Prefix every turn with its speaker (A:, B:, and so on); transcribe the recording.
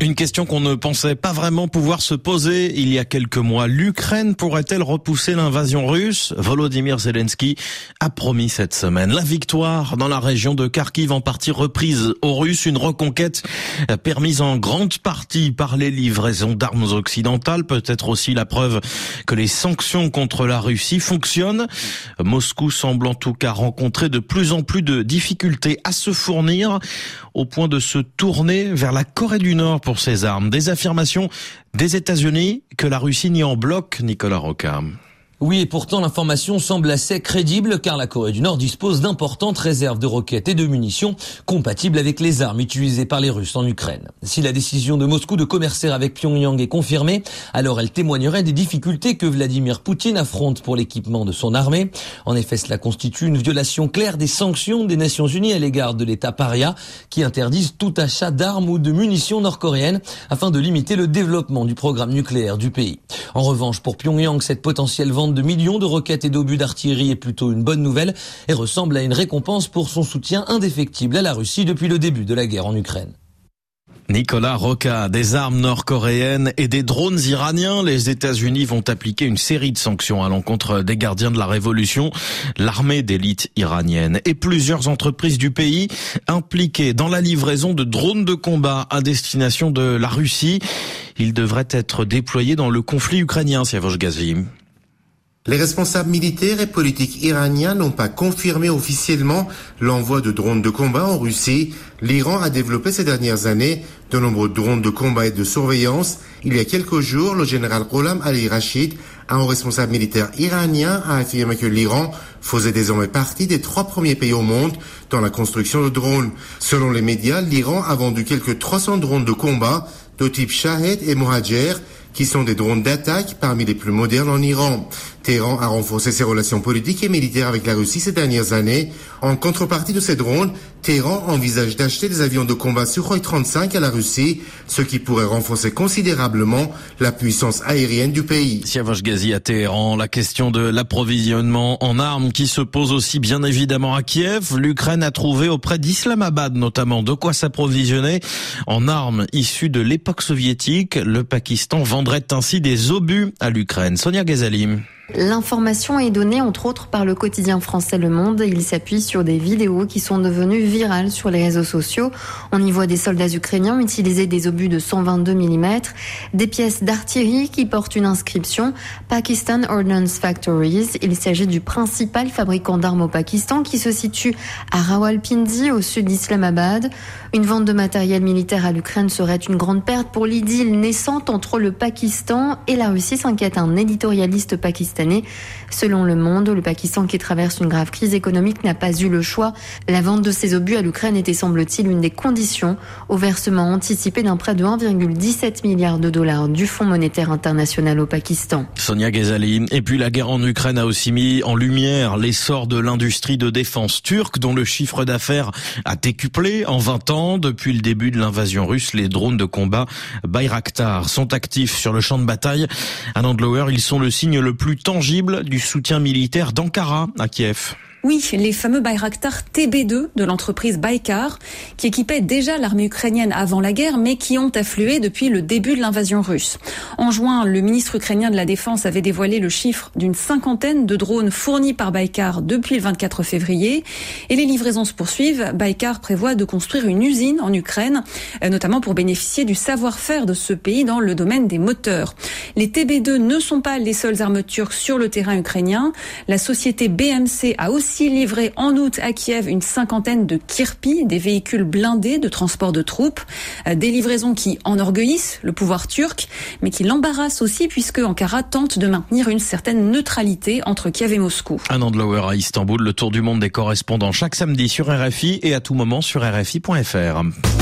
A: Une question qu'on ne pensait pas vraiment pouvoir se poser il y a quelques mois. L'Ukraine pourrait-elle repousser l'invasion russe? Volodymyr Zelensky a promis cette semaine la victoire dans la région de Kharkiv en partie reprise aux Russes, une reconquête permise en grande partie par les livraisons d'armes occidentales, peut-être aussi la preuve que les sanctions contre la Russie fonctionnent. Moscou semble en tout cas rencontrer de plus en plus de difficultés à se fournir au point de se tourner vers la Corée du Nord pour ses armes. Des affirmations des États-Unis que la Russie nie en bloc, Nicolas Roca.
B: Oui, et pourtant l'information semble assez crédible car la Corée du Nord dispose d'importantes réserves de roquettes et de munitions compatibles avec les armes utilisées par les Russes en Ukraine. Si la décision de Moscou de commercer avec Pyongyang est confirmée, alors elle témoignerait des difficultés que Vladimir Poutine affronte pour l'équipement de son armée. En effet, cela constitue une violation claire des sanctions des Nations Unies à l'égard de l'État paria qui interdisent tout achat d'armes ou de munitions nord-coréennes afin de limiter le développement du programme nucléaire du pays. En revanche, pour Pyongyang, cette potentielle vente de millions de roquettes et d'obus d'artillerie est plutôt une bonne nouvelle et ressemble à une récompense pour son soutien indéfectible à la Russie depuis le début de la guerre en Ukraine.
A: Nicolas Roca, des armes nord-coréennes et des drones iraniens. Les États-Unis vont appliquer une série de sanctions à l'encontre des gardiens de la révolution, l'armée d'élite iranienne et plusieurs entreprises du pays impliquées dans la livraison de drones de combat à destination de la Russie. Ils devraient être déployés dans le conflit ukrainien, Siavosh Gazi.
C: Les responsables militaires et politiques iraniens n'ont pas confirmé officiellement l'envoi de drones de combat en Russie. L'Iran a développé ces dernières années de nombreux drones de combat et de surveillance. Il y a quelques jours, le général Ghulam Ali Rashid, un responsable militaire iranien, a affirmé que l'Iran faisait désormais partie des trois premiers pays au monde dans la construction de drones. Selon les médias, l'Iran a vendu quelques 300 drones de combat de type Shahed et Mohajer qui sont des drones d'attaque parmi les plus modernes en Iran. Téhéran a renforcé ses relations politiques et militaires avec la Russie ces dernières années. En contrepartie de ces drones, Téhéran envisage d'acheter des avions de combat Sukhoi 35 à la Russie, ce qui pourrait renforcer considérablement la puissance aérienne du pays.
A: Siavash Gazi à Téhéran, la question de l'approvisionnement en armes qui se pose aussi bien évidemment à Kiev. L'Ukraine a trouvé auprès d'Islamabad notamment de quoi s'approvisionner en armes issues de l'époque soviétique. Le Pakistan vendrait ainsi des obus à l'Ukraine. Sonia Gazalim.
D: L'information est donnée entre autres par le quotidien français Le Monde. Il s'appuie sur des vidéos qui sont devenues virales sur les réseaux sociaux. On y voit des soldats ukrainiens utiliser des obus de 122 mm, des pièces d'artillerie qui portent une inscription Pakistan Ordnance Factories. Il s'agit du principal fabricant d'armes au Pakistan qui se situe à Rawalpindi au sud d'Islamabad. Une vente de matériel militaire à l'Ukraine serait une grande perte pour l'idylle naissante entre le Pakistan et la Russie, s'inquiète un éditorialiste pakistanais Selon Le Monde, le Pakistan qui traverse une grave crise économique n'a pas eu le choix. La vente de ces obus à l'Ukraine était, semble-t-il, une des conditions au versement anticipé d'un prêt de 1,17 milliard de dollars du Fonds monétaire international au Pakistan.
A: Sonia Ghazali. Et puis la guerre en Ukraine a aussi mis en lumière l'essor de l'industrie de défense turque dont le chiffre d'affaires a décuplé en 20 ans depuis le début de l'invasion russe. Les drones de combat Bayraktar sont actifs sur le champ de bataille. À Nandlower, ils sont le signe le plus tangible du soutien militaire d'Ankara à Kiev.
E: Oui, les fameux Bayraktar TB2 de l'entreprise Baykar, qui équipaient déjà l'armée ukrainienne avant la guerre, mais qui ont afflué depuis le début de l'invasion russe. En juin, le ministre ukrainien de la Défense avait dévoilé le chiffre d'une cinquantaine de drones fournis par Baykar depuis le 24 février. Et les livraisons se poursuivent. Baykar prévoit de construire une usine en Ukraine, euh, notamment pour bénéficier du savoir-faire de ce pays dans le domaine des moteurs. Les TB2 ne sont pas les seules armes turques sur le terrain ukrainien. La société BMC a aussi livré en août à Kiev une cinquantaine de Kirpi, des véhicules blindés de transport de troupes, euh, des livraisons qui enorgueillissent le pouvoir turc, mais qui l'embarrassent aussi puisque Ankara tente de maintenir une certaine neutralité entre Kiev et Moscou.
A: Un Andlauer à Istanbul, le tour du monde des correspondants chaque samedi sur RFI et à tout moment sur RFI.fr.